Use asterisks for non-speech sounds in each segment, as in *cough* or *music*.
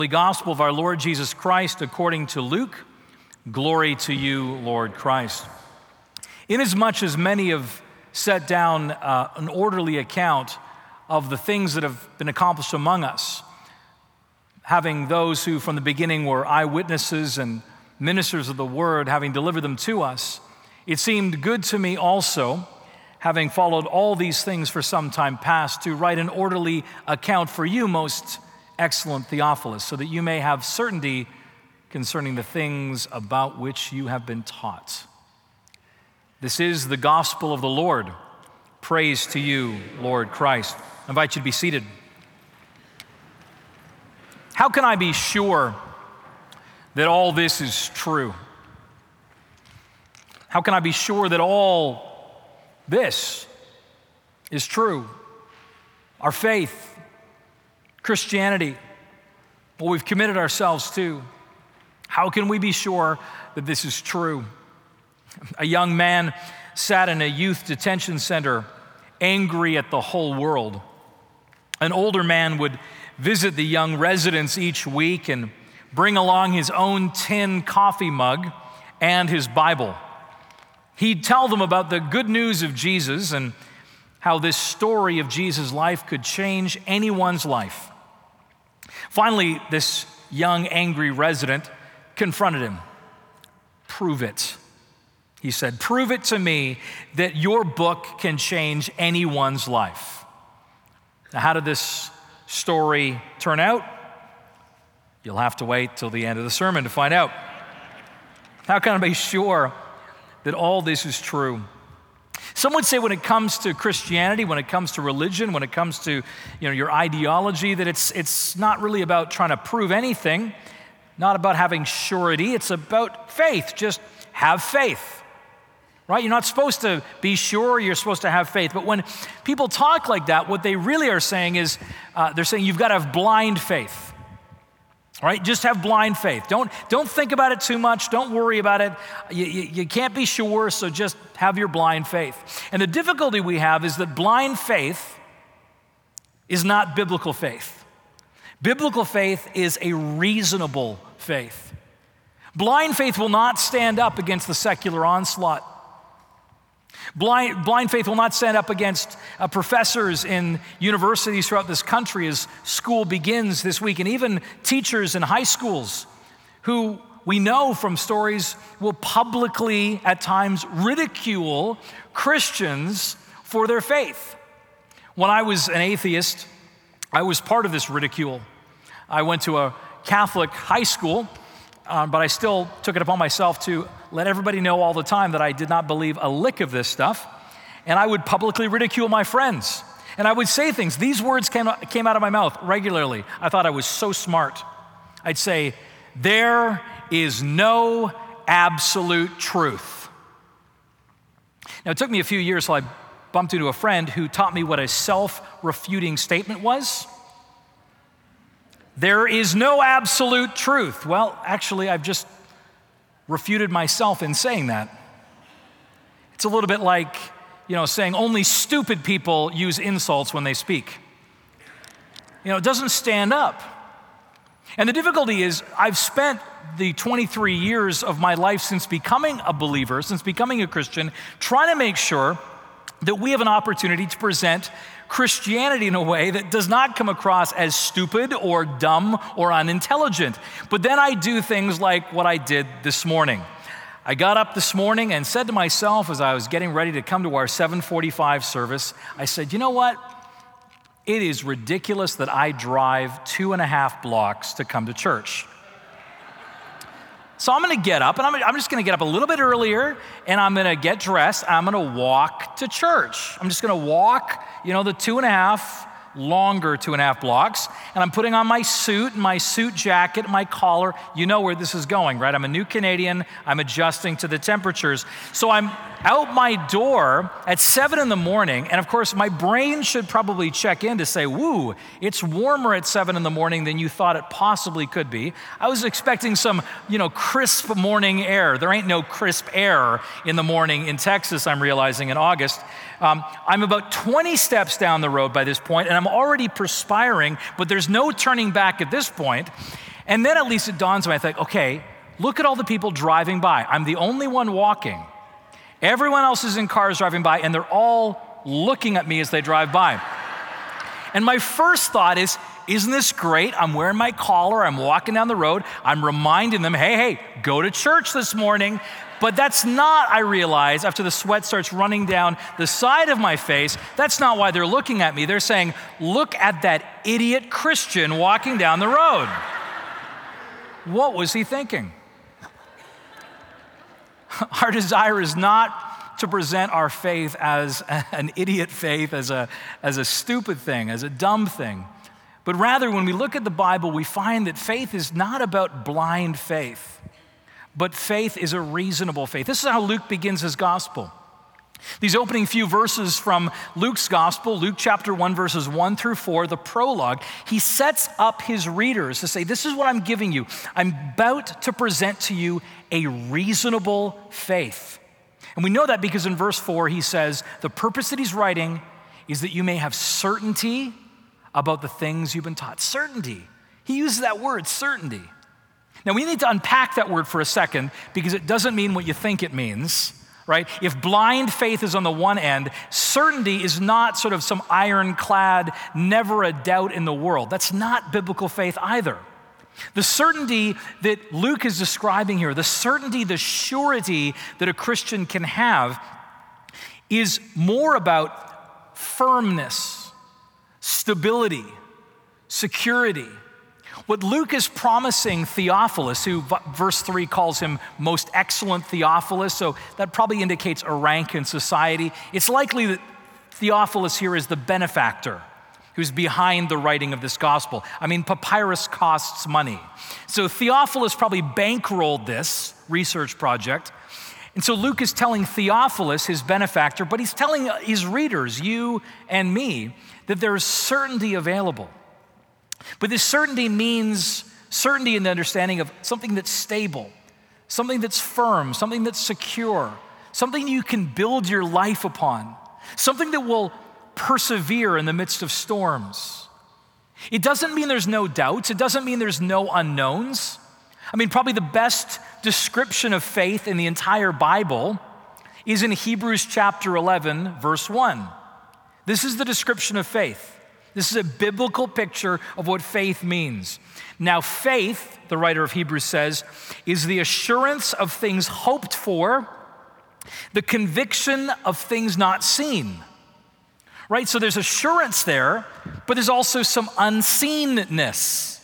Holy Gospel of our Lord Jesus Christ according to Luke. Glory to you, Lord Christ. Inasmuch as many have set down uh, an orderly account of the things that have been accomplished among us, having those who from the beginning were eyewitnesses and ministers of the word, having delivered them to us, it seemed good to me also, having followed all these things for some time past, to write an orderly account for you, most excellent Theophilus, so that you may have certainty concerning the things about which you have been taught. This is the gospel of the Lord. Praise to you, Lord Christ. I invite you to be seated. How can I be sure that all this is true? How can I be sure that all this is true? Our faith, Christianity, what we've committed ourselves to. How can we be sure that this is true? A young man sat in a youth detention center, angry at the whole world. An older man would visit the young residents each week and bring along his own tin coffee mug and his Bible. He'd tell them about the good news of Jesus and how this story of Jesus' life could change anyone's life. Finally, this young, angry resident confronted him. Prove it, he said. Prove it to me that your book can change anyone's life. Now, how did this story turn out? You'll have to wait till the end of the sermon to find out. How can I be sure that all this is true? Some would say when it comes to Christianity, when it comes to religion, when it comes to you know, your ideology, that it's, it's not really about trying to prove anything, not about having surety, it's about faith. Just have faith right? You're not supposed to be sure, you're supposed to have faith. But when people talk like that, what they really are saying is uh, they're saying you've got to have blind faith. Right? Just have blind faith. Don't, don't think about it too much. Don't worry about it. You, you, you can't be sure, so just have your blind faith. And the difficulty we have is that blind faith is not biblical faith. Biblical faith is a reasonable faith. Blind faith will not stand up against the secular onslaught. Blind, blind faith will not stand up against uh, professors in universities throughout this country as school begins this week, and even teachers in high schools who we know from stories will publicly at times ridicule Christians for their faith. When I was an atheist, I was part of this ridicule. I went to a Catholic high school, um, but I still took it upon myself to let everybody know all the time that I did not believe a lick of this stuff. And I would publicly ridicule my friends. And I would say things. These words came, came out of my mouth regularly. I thought I was so smart. I'd say, There is no absolute truth. Now, it took me a few years till I bumped into a friend who taught me what a self refuting statement was. There is no absolute truth. Well, actually, I've just refuted myself in saying that. It's a little bit like, you know, saying only stupid people use insults when they speak. You know, it doesn't stand up. And the difficulty is, I've spent the 23 years of my life since becoming a believer, since becoming a Christian, trying to make sure that we have an opportunity to present Christianity in a way that does not come across as stupid or dumb or unintelligent. But then I do things like what I did this morning. I got up this morning and said to myself as I was getting ready to come to our 745 service, I said, you know what? It is ridiculous that I drive two and a half blocks to come to church. So I'm gonna get up, and I'm, I'm just gonna get up a little bit earlier, and I'm gonna get dressed. I'm gonna walk to church. I'm just gonna walk, you know, the two and a half longer two and a half blocks. And I'm putting on my suit, my suit jacket, my collar. You know where this is going, right? I'm a new Canadian. I'm adjusting to the temperatures. So I'm out my door at seven in the morning. And of course, my brain should probably check in to say, woo, it's warmer at seven in the morning than you thought it possibly could be. I was expecting some, you know, crisp morning air. There ain't no crisp air in the morning in Texas, I'm realizing in August. Um, I'm about 20 steps down the road by this point, and I'm already perspiring, but there's no turning back at this point. And then at least it dawns on me, I think, okay, look at all the people driving by. I'm the only one walking. Everyone else is in cars driving by, and they're all looking at me as they drive by. And my first thought is, isn't this great? I'm wearing my collar, I'm walking down the road, I'm reminding them, hey, hey, go to church this morning. But that's not, I realize, after the sweat starts running down the side of my face, that's not why they're looking at me. They're saying, look at that idiot Christian walking down the road. What was he thinking? *laughs* Our desire is not to present our faith as *laughs* an idiot faith, as a, as a stupid thing, as a dumb thing. But rather, when we look at the Bible, we find that faith is not about blind faith, but faith is a reasonable faith. This is how Luke begins his gospel. These opening few verses from Luke's gospel, Luke chapter 1, verses 1 through 4, the prologue, he sets up his readers to say, This is what I'm giving you. I'm about to present to you a reasonable faith. And we know that because in verse 4, he says, The purpose that he's writing is that you may have certainty about the things you've been taught. Certainty. He uses that word, certainty. Now, we need to unpack that word for a second because it doesn't mean what you think it means, right? If blind faith is on the one end, certainty is not sort of some ironclad, never a doubt in the world. That's not biblical faith either. The certainty that Luke is describing here, the certainty, the surety that a Christian can have, is more about firmness stability, security. What Luke is promising Theophilus, who verse 3 calls him most excellent Theophilus, so that probably indicates a rank in society. It's likely that Theophilus here is the benefactor who's behind the writing of this gospel. I mean, papyrus costs money. So Theophilus probably bankrolled this research project. And so Luke is telling Theophilus, his benefactor, but he's telling his readers, you and me, that there is certainty available. But this certainty means certainty in the understanding of something that's stable, something that's firm, something that's secure, something you can build your life upon, something that will persevere in the midst of storms. It doesn't mean there's no doubts, it doesn't mean there's no unknowns. I mean, probably the best description of faith in the entire Bible is in Hebrews chapter 11, verse 1. This is the description of faith. This is a biblical picture of what faith means. Now, faith, the writer of Hebrews says, is the assurance of things hoped for, the conviction of things not seen. Right? So there's assurance there, but there's also some unseenness.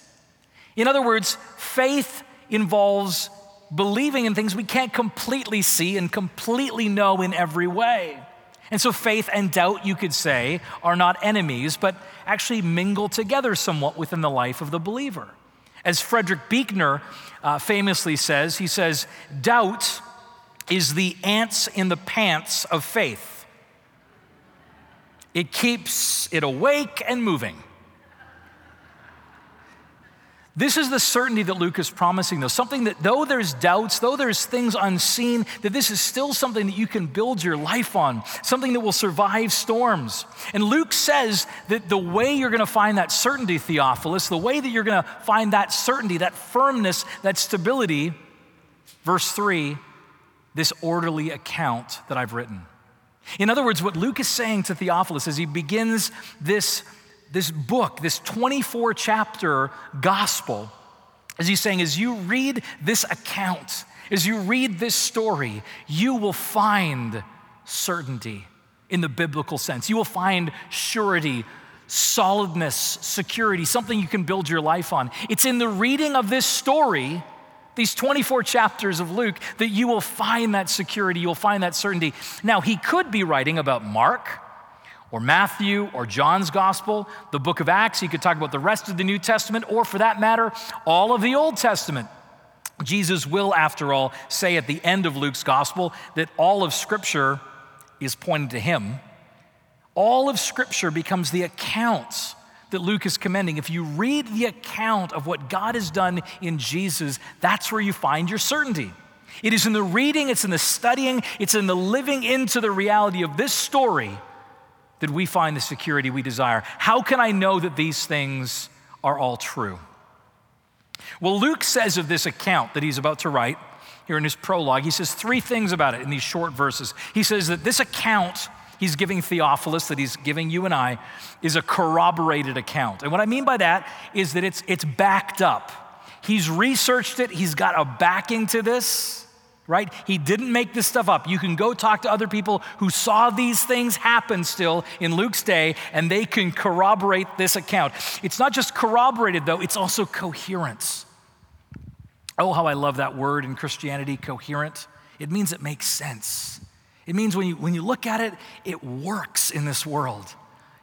In other words, faith involves believing in things we can't completely see and completely know in every way. And so faith and doubt, you could say, are not enemies, but actually mingle together somewhat within the life of the believer. As Frederick Buechner uh, famously says, he says, doubt is the ants in the pants of faith. It keeps it awake and moving. This is the certainty that Luke is promising, though. Something that, though there's doubts, though there's things unseen, that this is still something that you can build your life on, something that will survive storms. And Luke says that the way you're going to find that certainty, Theophilus, the way that you're going to find that certainty, that firmness, that stability, verse 3, this orderly account that I've written. In other words, what Luke is saying to Theophilus as he begins this this book, this 24 chapter gospel, as he's saying, as you read this account, as you read this story, you will find certainty in the biblical sense. You will find surety, solidness, security, something you can build your life on. It's in the reading of this story, these 24 chapters of Luke, that you will find that security, you'll find that certainty. Now, he could be writing about Mark or Matthew or John's gospel, the book of Acts. He could talk about the rest of the New Testament, or for that matter, all of the Old Testament. Jesus will, after all, say at the end of Luke's gospel that all of Scripture is pointing to him. All of Scripture becomes the accounts that Luke is commending. If you read the account of what God has done in Jesus, that's where you find your certainty. It is in the reading, it's in the studying, it's in the living into the reality of this story that we find the security we desire. How can I know that these things are all true? Well, Luke says of this account that he's about to write here in his prologue, he says three things about it in these short verses. He says that this account he's giving Theophilus, that he's giving you and I, is a corroborated account. And what I mean by that is that it's, it's backed up. He's researched it, he's got a backing to this right? He didn't make this stuff up. You can go talk to other people who saw these things happen still in Luke's day, and they can corroborate this account. It's not just corroborated, though, it's also coherence. Oh, how I love that word in Christianity, coherent. It means it makes sense. It means when you, when you look at it, it works in this world.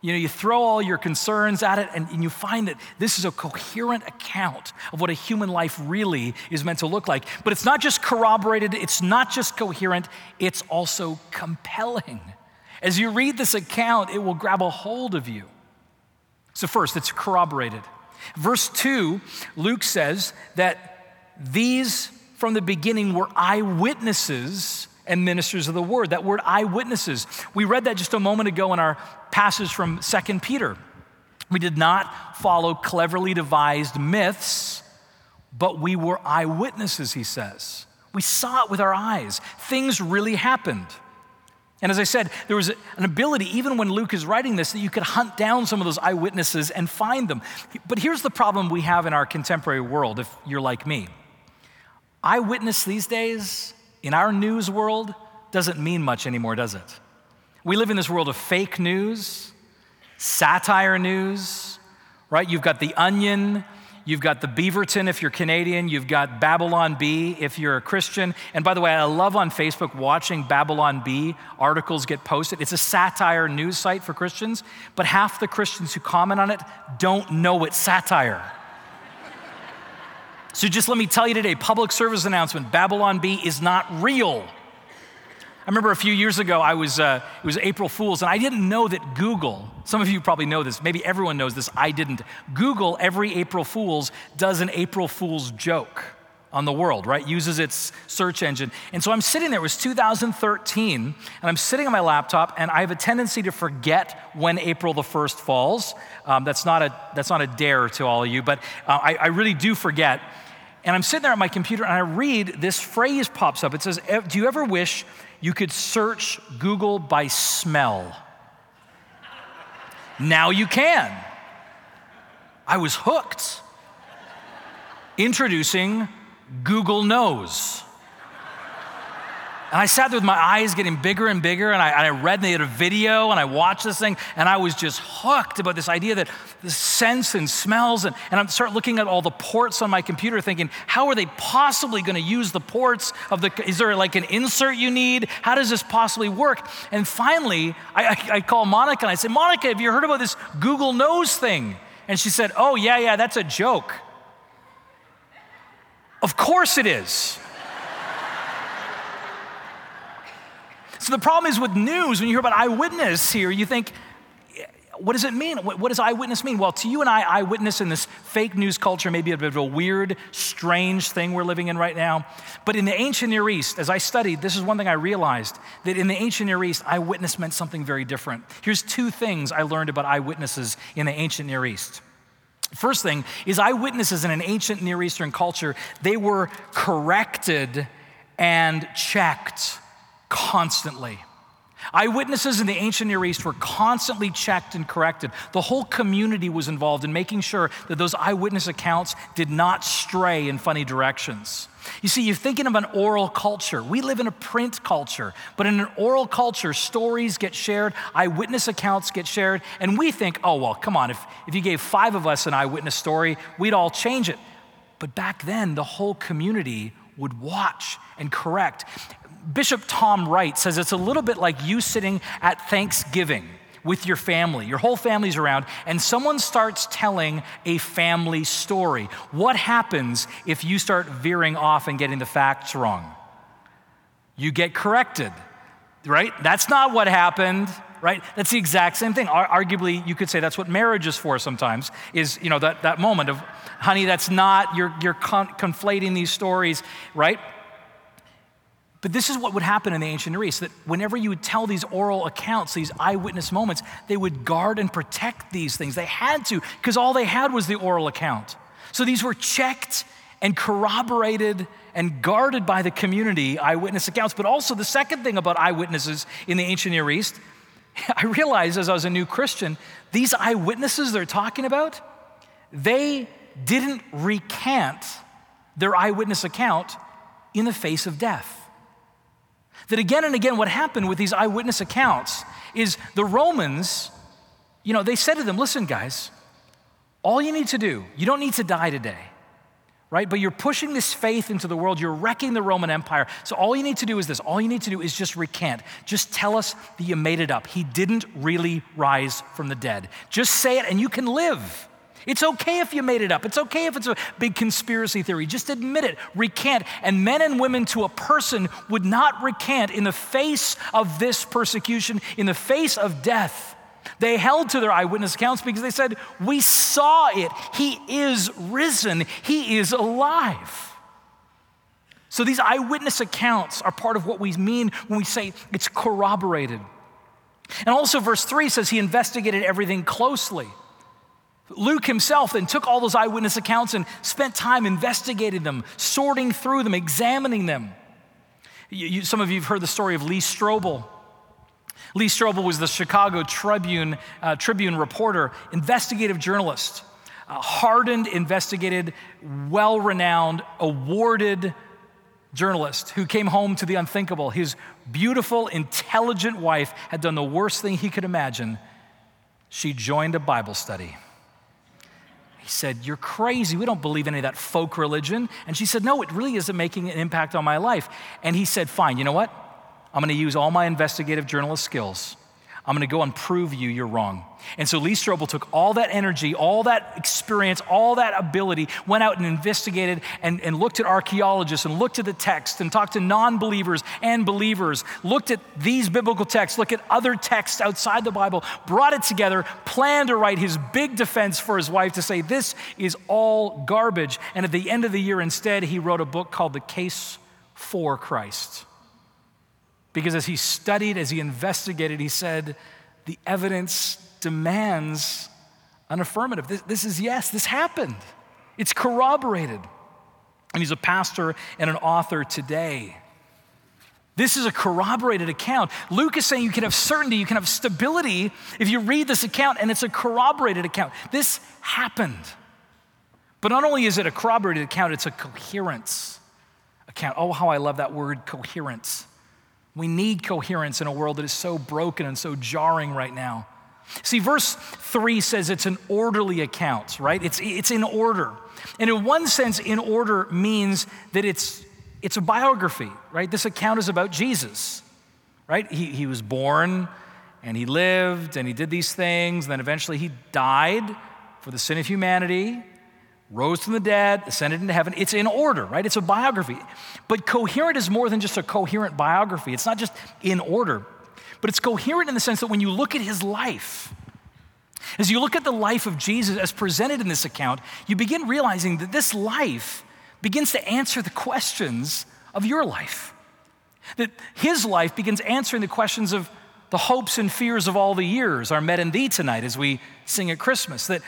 You know, you throw all your concerns at it and, and, you find that this is a coherent account of what a human life really is meant to look like. But it's not just corroborated, it's not just coherent, it's also compelling. As you read this account, it will grab a hold of you. So, first, it's corroborated. Verse 2, Luke says that these from the beginning were eyewitnesses and ministers of the word. That word eyewitnesses. We read that just a moment ago in our passage from Second Peter. We did not follow cleverly devised myths, but we were eyewitnesses, he says. We saw it with our eyes. Things really happened. And as I said, there was an ability, even when Luke is writing this, that you could hunt down some of those eyewitnesses and find them. But here's the problem we have in our contemporary world, if you're like me. Eyewitness these days in our news world doesn't mean much anymore, does it? We live in this world of fake news, satire news, right? You've got The Onion, you've got the Beaverton if you're Canadian, you've got Babylon Bee if you're a Christian. And by the way, I love on Facebook watching Babylon Bee articles get posted. It's a satire news site for Christians, but half the Christians who comment on it don't know it's satire. So just let me tell you today public service announcement Babylon Bee is not real. I remember a few years ago, I was, uh, it was April Fool's, and I didn't know that Google, some of you probably know this, maybe everyone knows this, I didn't. Google, every April Fool's, does an April Fool's joke on the world, right? Uses its search engine. And so I'm sitting there, it was 2013, and I'm sitting on my laptop, and I have a tendency to forget when April the 1st falls. Um, that's, not a, that's not a dare to all of you, but uh, I, I really do forget. And I'm sitting there at my computer and I read this phrase pops up. It says, Do you ever wish you could search Google by smell? now you can. I was hooked. Introducing Google Nose. And I sat there with my eyes getting bigger and bigger, and I, and I read, they had a video, and I watched this thing, and I was just hooked about this idea that the sense and smells, and, and I start looking at all the ports on my computer thinking, how are they possibly going to use the ports of the, is there like an insert you need? How does this possibly work? And finally, I, I, I call Monica and I say, Monica, have you heard about this Google Nose thing? And she said, oh, yeah, yeah, that's a joke. Of course it is. So the problem is with news, when you hear about eyewitness here, you think, what does it mean? What, does eyewitness mean? Well, to you and I, eyewitness in this fake news culture may be a bit of a weird, strange thing we're living in right now. But in the ancient Near East, as I studied, this is one thing I realized that in the ancient Near East, eyewitness meant something very different. Here's two things I learned about eyewitnesses in the ancient Near East. First thing is eyewitnesses in an ancient Near Eastern culture, they were corrected and checked constantly. Eyewitnesses in the ancient Near East were constantly checked and corrected. The whole community was involved in making sure that those eyewitness accounts did not stray in funny directions. You see, you're thinking of an oral culture. We live in a print culture, but in an oral culture, stories get shared, eyewitness accounts get shared, and we think, oh, well, come on, if, if you gave five of us an eyewitness story, we'd all change it. But back then, the whole community would watch and correct. Bishop Tom Wright says it's a little bit like you sitting at Thanksgiving with your family. Your whole family's around, and someone starts telling a family story. What happens if you start veering off and getting the facts wrong? You get corrected, right? That's not what happened right that's the exact same thing arguably you could say that's what marriage is for sometimes is you know that, that moment of honey that's not you're, you're con- conflating these stories right but this is what would happen in the ancient Near East that whenever you would tell these oral accounts, these eyewitness moments, they would guard and protect these things. They had to, because all they had was the oral account. So these were checked and corroborated and guarded by the community eyewitness accounts. But also, the second thing about eyewitnesses in the ancient Near East, *laughs* I realized as I was a new Christian, these eyewitnesses they're talking about, they didn't recant their eyewitness account in the face of death. That again and again, what happened with these eyewitness accounts is the Romans, you know, they said to them, listen, guys, all you need to do, you don't need to die today, right? But you're pushing this faith into the world, you're wrecking the Roman Empire. So all you need to do is this all you need to do is just recant. Just tell us that you made it up. He didn't really rise from the dead. Just say it and you can live. It's okay if you made it up. It's okay if it's a big conspiracy theory. Just admit it, recant. And men and women to a person would not recant in the face of this persecution, in the face of death. They held to their eyewitness accounts because they said, We saw it. He is risen, He is alive. So these eyewitness accounts are part of what we mean when we say it's corroborated. And also, verse 3 says he investigated everything closely. Luke himself then took all those eyewitness accounts and spent time investigating them, sorting through them, examining them. You, you, some of you have heard the story of Lee Strobel. Lee Strobel was the Chicago Tribune, uh, Tribune reporter, investigative journalist, hardened, investigated, well renowned, awarded journalist who came home to the unthinkable. His beautiful, intelligent wife had done the worst thing he could imagine. She joined a Bible study. He said, You're crazy. We don't believe any of that folk religion. And she said, No, it really isn't making an impact on my life. And he said, Fine, you know what? I'm going to use all my investigative journalist skills. I'm going to go and prove you you're wrong. And so Lee Strobel took all that energy, all that experience, all that ability, went out and investigated and, and looked at archaeologists and looked at the text and talked to non believers and believers, looked at these biblical texts, looked at other texts outside the Bible, brought it together, planned to write his big defense for his wife to say, This is all garbage. And at the end of the year, instead, he wrote a book called The Case for Christ. Because as he studied, as he investigated, he said, the evidence demands an affirmative. This, this, is yes, this happened. It's corroborated. And he's a pastor and an author today. This is a corroborated account. Luke is saying you can have certainty, you can have stability if you read this account, and it's a corroborated account. This happened. But not only is it a corroborated account, it's a coherence account. Oh, how I love that word, coherence. We need coherence in a world that is so broken and so jarring right now. See, verse 3 says it's an orderly account, right? It's, it's in order. And in one sense, in order means that it's, it's a biography, right? This account is about Jesus, right? He, he was born and he lived and he did these things, and then eventually he died for the sin of humanity rose from the dead, ascended into heaven. It's in order, right? It's a biography. But coherent is more than just a coherent biography. It's not just in order, but it's coherent in the sense that when you look at his life, as you look at the life of Jesus as presented in this account, you begin realizing that this life begins to answer the questions of your life. That his life begins answering the questions of the hopes and fears of all the years are met in thee tonight as we sing at Christmas. That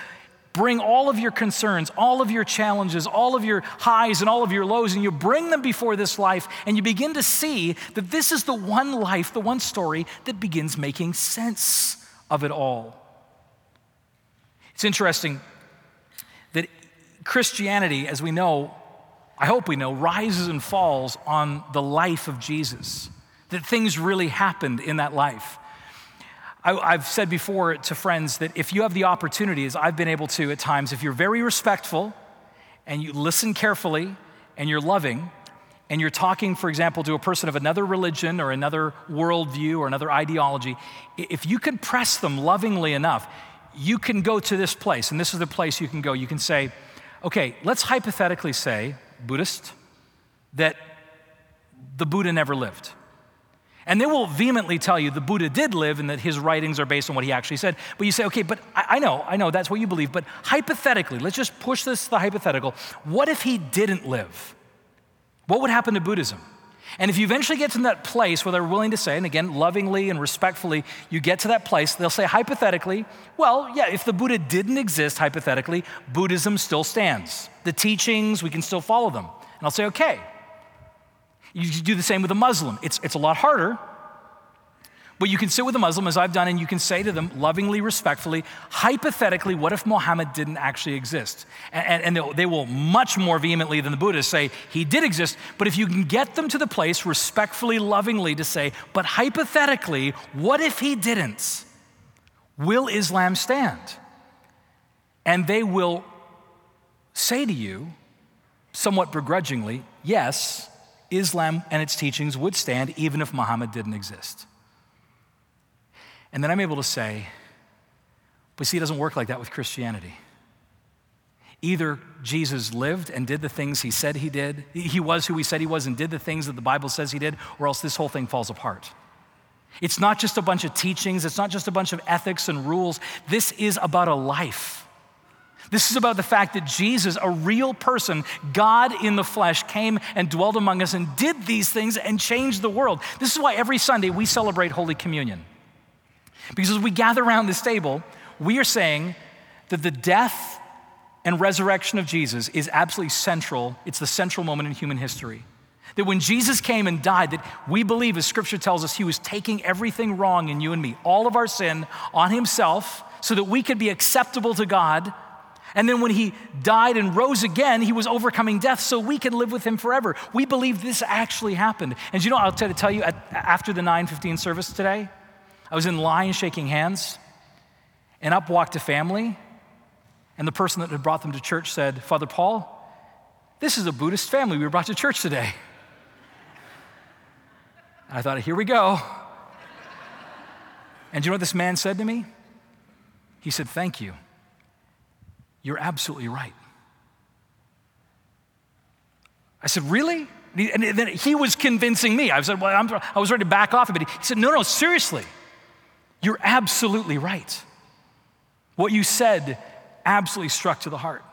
bring all of your concerns, all of your challenges, all of your highs and all of your lows, and you bring them before this life, and you begin to see that this is the one life, the one story that begins making sense of it all. It's interesting that Christianity, as we know, I hope we know, rises and falls on the life of Jesus, that things really happened in that life. I, have said before to friends that if you have the opportunities, I've been able to at times, if you're very respectful and you listen carefully and you're loving, and you're talking, for example, to a person of another religion or another worldview or another ideology, if you can press them lovingly enough, you can go to this place, and this is the place you can go. You can say, okay, let's hypothetically say, Buddhist, that the Buddha never lived. And they will vehemently tell you the Buddha did live and that his writings are based on what he actually said. But you say, okay, but I, I, know, I know that's what you believe, but hypothetically, let's just push this to the hypothetical. What if he didn't live? What would happen to Buddhism? And if you eventually get to that place where they're willing to say, and again, lovingly and respectfully, you get to that place, they'll say hypothetically, well, yeah, if the Buddha didn't exist hypothetically, Buddhism still stands. The teachings, we can still follow them. And I'll say, okay. You do the same with a Muslim. It's, it's a lot harder, but you can sit with a Muslim, as I've done, and you can say to them lovingly, respectfully, hypothetically, what if Muhammad didn't actually exist? And, and, and they will much more vehemently than the Buddhists say he did exist. But if you can get them to the place, respectfully, lovingly, to say, but hypothetically, what if he didn't? Will Islam stand? And they will say to you, somewhat begrudgingly, yes, Islam and its teachings would stand even if Muhammad didn't exist. And then I'm able to say, but see, it doesn't work like that with Christianity. Either Jesus lived and did the things he said he did, he was who he said he was and did the things that the Bible says he did, or else this whole thing falls apart. It's not just a bunch of teachings, it's not just a bunch of ethics and rules. This is about a life. This is about the fact that Jesus, a real person, God in the flesh, came and dwelt among us and did these things and changed the world. This is why every Sunday we celebrate Holy Communion. Because as we gather around this table, we are saying that the death and resurrection of Jesus is absolutely central. It's the central moment in human history. That when Jesus came and died, that we believe, as scripture tells us, he was taking everything wrong in you and me, all of our sin on himself, so that we could be acceptable to God. And then when he died and rose again, he was overcoming death so we can live with him forever. We believe this actually happened. And you know, I'll try to tell you, after the 915 service today, I was in line shaking hands, and up walked a family, and the person that had brought them to church said, Father Paul, this is a Buddhist family we were brought to church today. I thought, here we go. And you know what this man said to me? He said, Thank you. You're absolutely right. I said, Really? And then he was convincing me. I said, Well, I'm, I was ready to back off a bit. He said, No, no, seriously. You're absolutely right. What you said absolutely struck to the heart.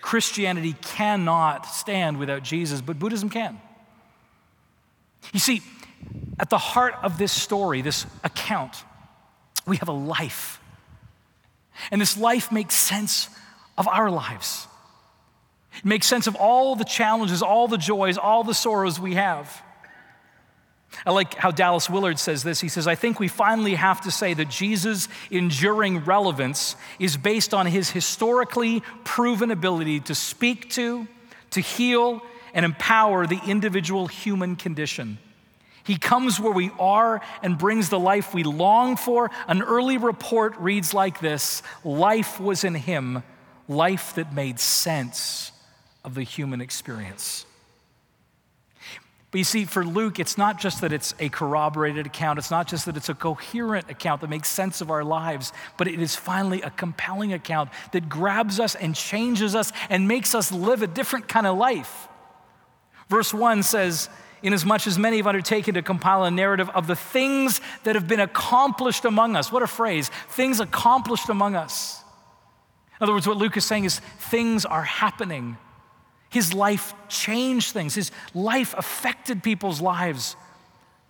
Christianity cannot stand without Jesus, but Buddhism can. You see, at the heart of this story, this account, we have a life. And this life makes sense of our lives. It makes sense of all the challenges, all the joys, all the sorrows we have. I like how Dallas Willard says this. He says, I think we finally have to say that Jesus' enduring relevance is based on his historically proven ability to speak to, to heal, and empower the individual human condition. He comes where we are and brings the life we long for. An early report reads like this Life was in him, life that made sense of the human experience. But you see, for Luke, it's not just that it's a corroborated account, it's not just that it's a coherent account that makes sense of our lives, but it is finally a compelling account that grabs us and changes us and makes us live a different kind of life. Verse 1 says, Inasmuch as many have undertaken to compile a narrative of the things that have been accomplished among us. What a phrase, things accomplished among us. In other words, what Luke is saying is things are happening his life changed things, his life affected people's lives.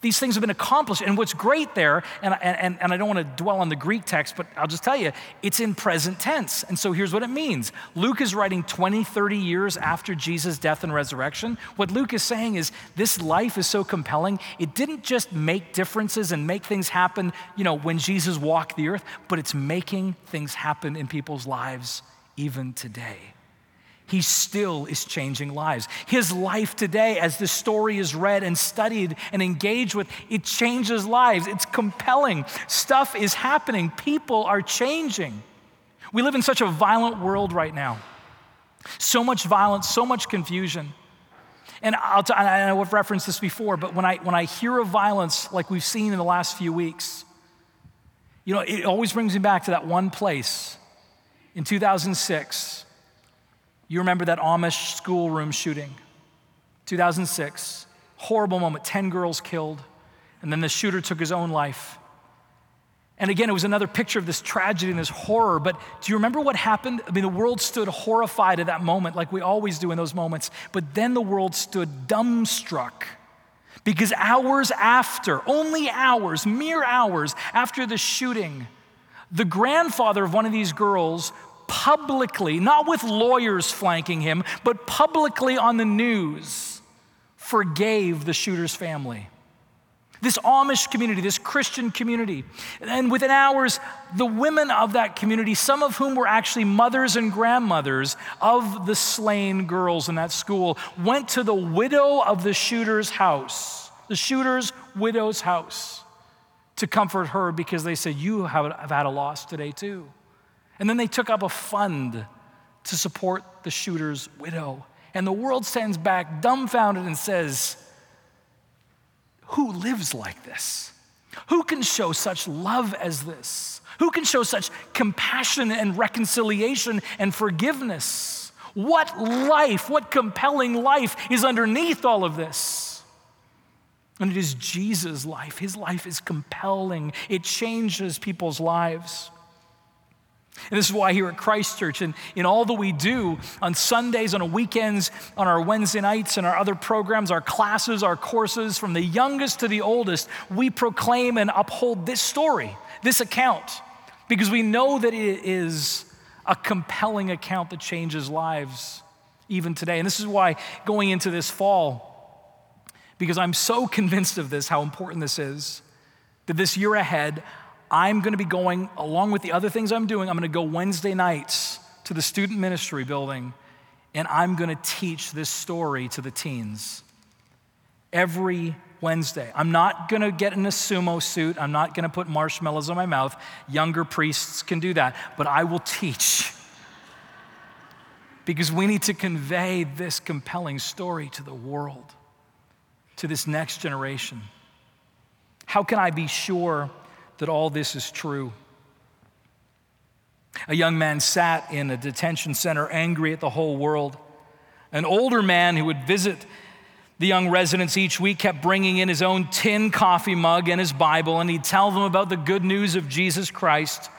These things have been accomplished. And what's great there, and, and, and I don't want to dwell on the Greek text, but I'll just tell you, it's in present tense. And so here's what it means Luke is writing 20, 30 years after Jesus' death and resurrection. What Luke is saying is this life is so compelling, it didn't just make differences and make things happen, you know, when Jesus walked the earth, but it's making things happen in people's lives even today he still is changing lives. His life today, as the story is read and studied and engaged with, it changes lives. It's compelling. Stuff is happening, people are changing. We live in such a violent world right now. So much violence, so much confusion. And I'll t- I know I've referenced this before, but when I, when I hear of violence like we've seen in the last few weeks, you know, it always brings me back to that one place in 2006 you remember that Amish schoolroom shooting, 2006. Horrible moment, 10 girls killed, and then the shooter took his own life. And again, it was another picture of this tragedy and this horror. But do you remember what happened? I mean, the world stood horrified at that moment, like we always do in those moments. But then the world stood dumbstruck Because hours after, only hours, mere hours after the shooting, the grandfather of one of these girls publicly, not with lawyers flanking him, but publicly on the news, forgave the shooter's family. This Amish community, this Christian community. And within hours, the women of that community, some of whom were actually mothers and grandmothers of the slain girls in that school, went to the widow of the shooter's house, the shooter's widow's house, to comfort her because they said, You have had a loss today too. And then they took up a fund to support the shooter's widow. And the world stands back dumbfounded and says, Who lives like this? Who can show such love as this? Who can show such compassion and reconciliation and forgiveness? What life, what compelling life is underneath all of this? And it is Jesus' life. His life is compelling, it changes people's lives. And this is why here at Christ Church and in all that we do on Sundays, on weekends, on our Wednesday nights, and our other programs, our classes, our courses, from the youngest to the oldest, we proclaim and uphold this story, this account, because we know that it is a compelling account that changes lives even today. And this is why going into this fall, because I'm so convinced of this, how important this is, that this year ahead, I'm going to be going, along with the other things I'm doing, I'm going to go Wednesday nights to the student ministry building and I'm going to teach this story to the teens every Wednesday. I'm not going to get in a sumo suit. I'm not going to put marshmallows in my mouth. Younger priests can do that, but I will teach. *laughs* because we need to convey this compelling story to the world, to this next generation. How can I be sure that all this is true. A young man sat in a detention center angry at the whole world. An older man who would visit the young residents each week kept bringing in his own tin coffee mug and his Bible, and he'd tell them about the good news of Jesus Christ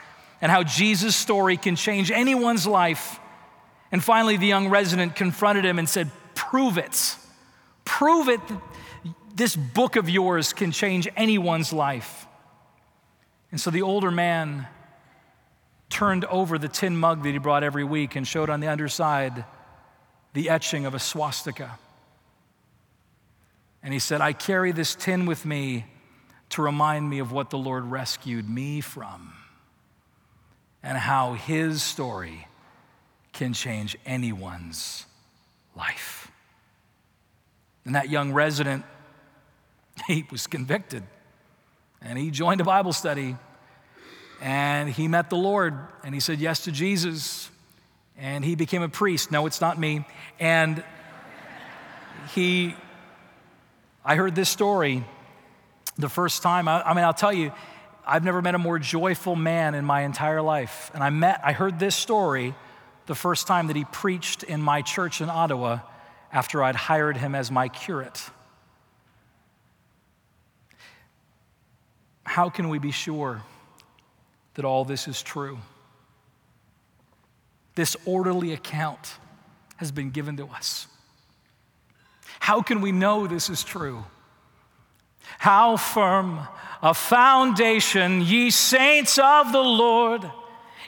and how Jesus' story can change anyone's life. And finally, the young resident confronted him and said, Prove it. Prove it this book of yours can change anyone's life. And so the older man turned over the tin mug that he brought every week and showed on the underside the etching of a swastika. And he said, I carry this tin with me to remind me of what the Lord rescued me from and how his story can change anyone's life. And that young resident, *laughs* he was convicted and he joined a Bible study and he met the Lord and he said yes to Jesus and he became a priest. No, it's not me. And he, I heard this story the first time. I, I mean, I'll tell you, I've never met a more joyful man in my entire life. And I met, I heard this story the first time that he preached in my church in Ottawa after I'd hired him as my curate. How can we be sure that all this is true? This orderly account has been given to us. How can we know this is true? How firm a foundation, ye saints of the Lord,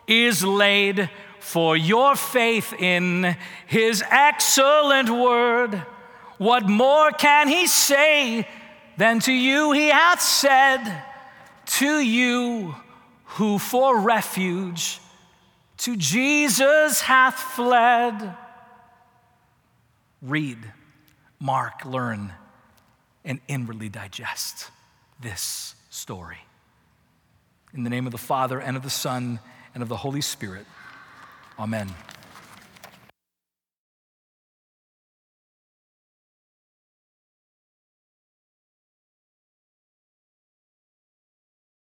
is laid for your faith in his excellent word. What more can he say than to you he hath said? To you who for refuge to Jesus hath fled. Read, mark, learn, and inwardly digest this story. In the name of the Father, and of the Son, and of the Holy Spirit, amen.